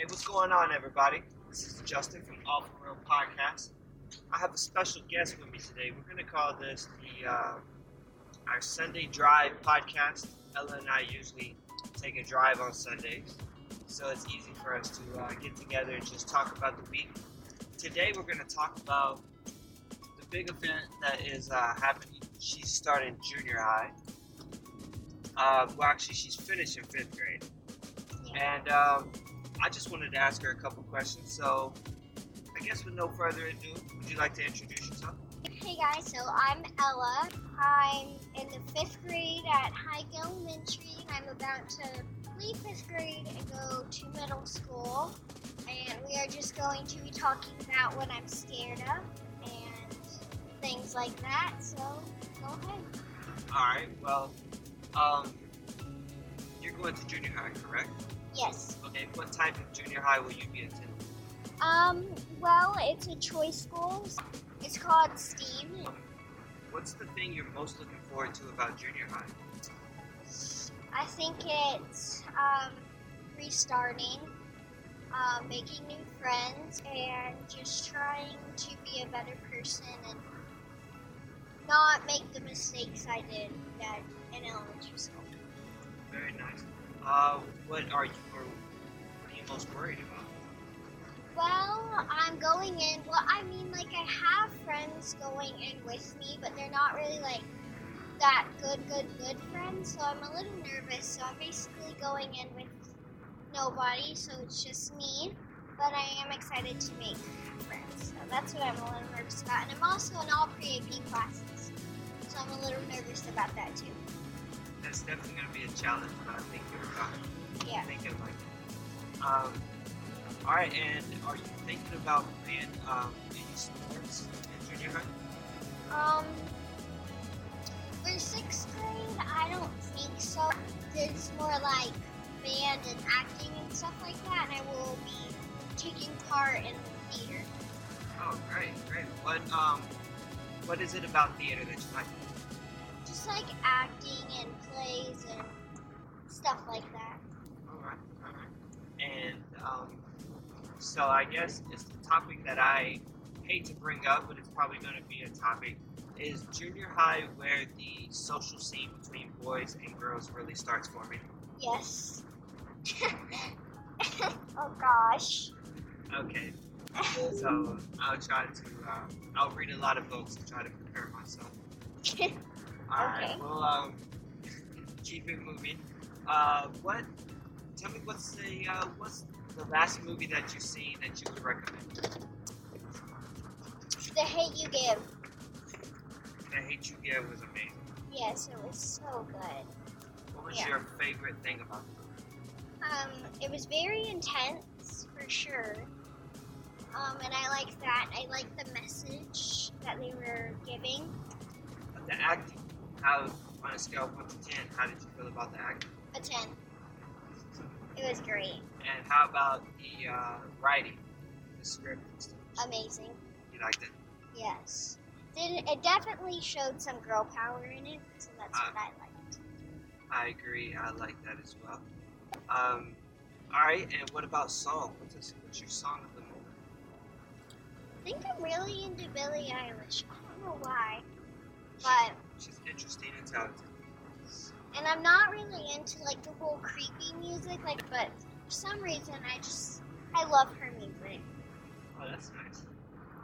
Hey, what's going on, everybody? This is Justin from All for Real Podcast. I have a special guest with me today. We're going to call this the uh, our Sunday Drive podcast. Ella and I usually take a drive on Sundays, so it's easy for us to uh, get together and just talk about the week. Today, we're going to talk about the big event that is uh, happening. She's starting junior high. Uh, well, actually, she's finishing fifth grade, and. Um, I just wanted to ask her a couple questions. So, I guess with no further ado, would you like to introduce yourself? Hey guys, so I'm Ella. I'm in the fifth grade at High Elementary. I'm about to leave fifth grade and go to middle school. And we are just going to be talking about what I'm scared of and things like that. So go ahead. All right. Well, um, you're going to junior high, correct? Yes. Okay. What type of junior high will you be attending? Um, well, it's a choice school. It's called STEAM. What's the thing you're most looking forward to about junior high? I think it's um, restarting, um, making new friends, and just trying to be a better person and not make the mistakes I did at, in elementary school. Very nice. Uh, what are you? What are you most worried about? Well, I'm going in. Well, I mean, like I have friends going in with me, but they're not really like that good, good, good friends. So I'm a little nervous. So I'm basically going in with nobody. So it's just me. But I am excited to make friends. So that's what I'm a little nervous about. And I'm also in all pre-AP classes, so I'm a little nervous about that too. That's definitely going to be a challenge, but I think you're fine. Yeah. I think you'll like it. Um, all right, and are you thinking about playing um, any sports in junior high? Um, for sixth grade, I don't think so. It's more like band and acting and stuff like that, and I will be taking part in theater. Oh, great, great. What um, what is it about theater that you like? Just like acting and plays and stuff like that. All right, all right. And um, so I guess it's the topic that I hate to bring up, but it's probably going to be a topic. Is junior high where the social scene between boys and girls really starts forming? Yes. oh gosh. Okay. So I'll try to. Um, I'll read a lot of books to try to prepare myself. All right. Okay. Well, um, keep it moving. Uh, what? Tell me what's the uh, what's the last movie that you've seen that you would recommend? the hate you give. The Hate You Give was amazing. Yes, it was so good. What was Yeah. your favorite thing about the movie? Um, it was very intense for sure. Um, and I liked that. I liked the message that they were giving. The acting. How on a scale of one to ten, how did you feel about the acting? A 10. It was great. And how about the uh, writing, the script and stuff? Amazing. You liked it? Yes. Did it definitely showed some girl power in it, so that's what I liked. I agree. I like that as well. Um, all right. And what about song? What's, this, what's your song of the moment? I think I'm really into Billie Eilish. I don't know why. Interesting and talented. and I'm not really into like the whole creepy music, like, but for some reason I just I love her music. Oh, that's nice.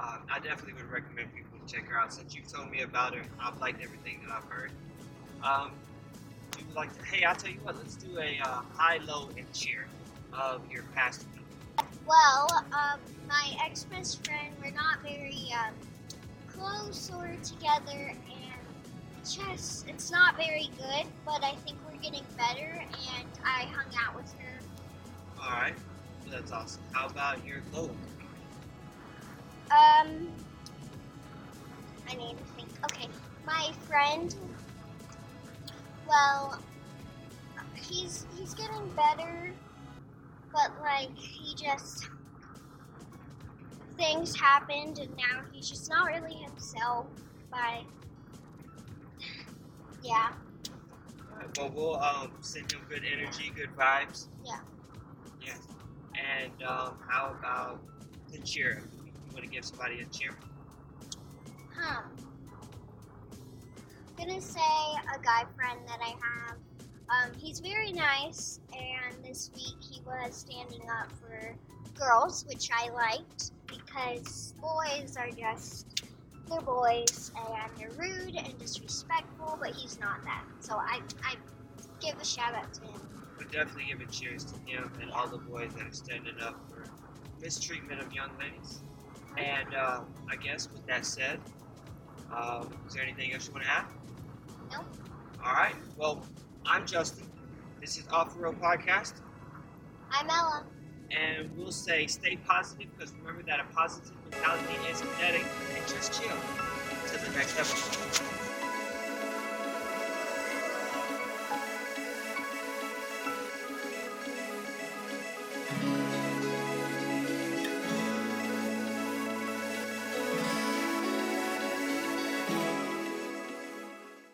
Uh, I definitely would recommend people to check her out. Since you've told me about her, I've liked everything that I've heard. Um, you like to? Hey, I'll tell you what. Let's do a uh, high, low, and cheer of your past week. Well, um, my ex best friend, we're not very um, close or together, and just it's not very good. But I think we're getting better, and I hung out with her. All right, that's awesome. How about your low? Um, I need to think. Okay, my friend. Well, he's he's getting better, but like he just things happened, and now he's just not really himself. But yeah, right, well, we'll um, send him good energy, good vibes. Yeah. Yeah. And um, how about the cheer? You want to give somebody a cheer? huh? I'm gonna say a guy friend that I have. Um, he's very nice, and this week he was standing up for girls, which I liked because boys are just they're boys and they're rude and disrespectful, but he's not that. So I I give a shout out to him. But definitely give a cheers to him and all the boys that are standing up for mistreatment of young ladies. And uh, I guess with that said, um, is there anything else you want to add? No. All right. Well, I'm Justin. This is Off the Road Podcast. I'm Ella. And we'll say stay positive because remember that a positive mentality is kinetic and just chill. Until the next episode.